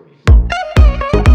Música